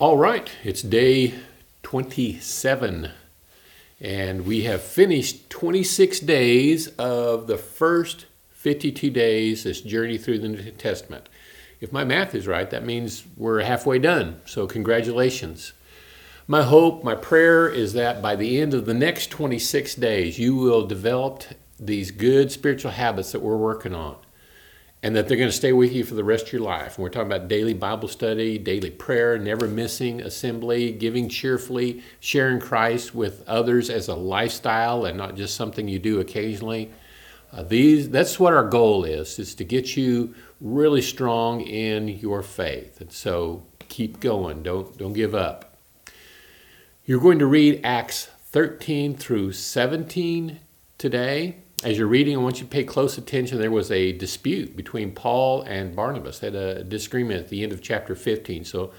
All right, it's day 27, and we have finished 26 days of the first 52 days this journey through the New Testament. If my math is right, that means we're halfway done, so congratulations. My hope, my prayer is that by the end of the next 26 days, you will develop these good spiritual habits that we're working on and that they're going to stay with you for the rest of your life. And we're talking about daily Bible study, daily prayer, never missing assembly, giving cheerfully, sharing Christ with others as a lifestyle and not just something you do occasionally. Uh, these that's what our goal is is to get you really strong in your faith. And so keep going. Don't don't give up. You're going to read Acts 13 through 17 today as you're reading, I want you to pay close attention. There was a dispute between Paul and Barnabas, they had a disagreement at the end of chapter 15. So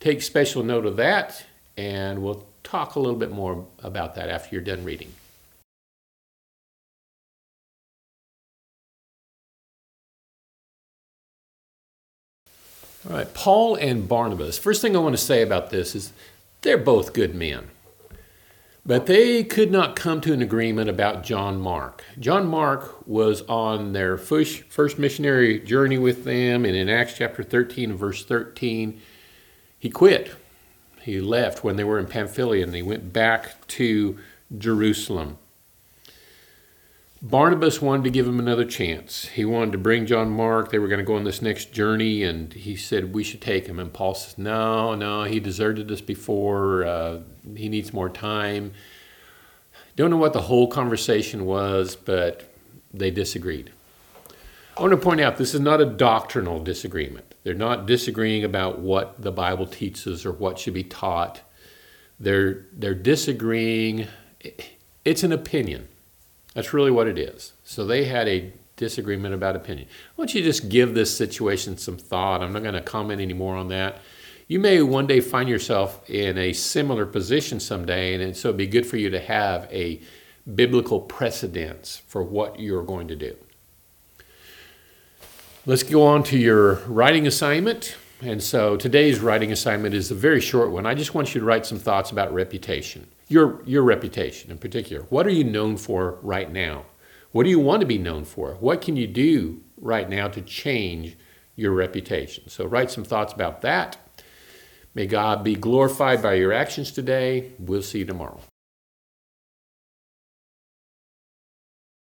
take special note of that, and we'll talk a little bit more about that after you're done reading. All right, Paul and Barnabas. First thing I want to say about this is they're both good men. But they could not come to an agreement about John Mark. John Mark was on their first, missionary journey with them, and in Acts chapter 13, verse 13, he quit. He left when they were in Pamphylia and he went back to Jerusalem. Barnabas wanted to give him another chance. He wanted to bring John Mark. They were going to go on this next journey, and he said, We should take him. And Paul says, No, no, he deserted us before. Uh, he needs more time. Don't know what the whole conversation was, but they disagreed. I want to point out this is not a doctrinal disagreement. They're not disagreeing about what the Bible teaches or what should be taught. They're, they're disagreeing. It's an opinion. That's really what it is. So they had a disagreement about opinion. Why don't you just give this situation some thought? I'm not going to comment anymore on that. You may one day find yourself in a similar position someday, and so it'd be good for you to have a biblical precedence for what you're going to do. Let's go on to your writing assignment. And so today's writing assignment is a very short one. I just want you to write some thoughts about reputation your, your reputation in particular. What are you known for right now? What do you want to be known for? What can you do right now to change your reputation? So, write some thoughts about that. May God be glorified by your actions today. We'll see you tomorrow.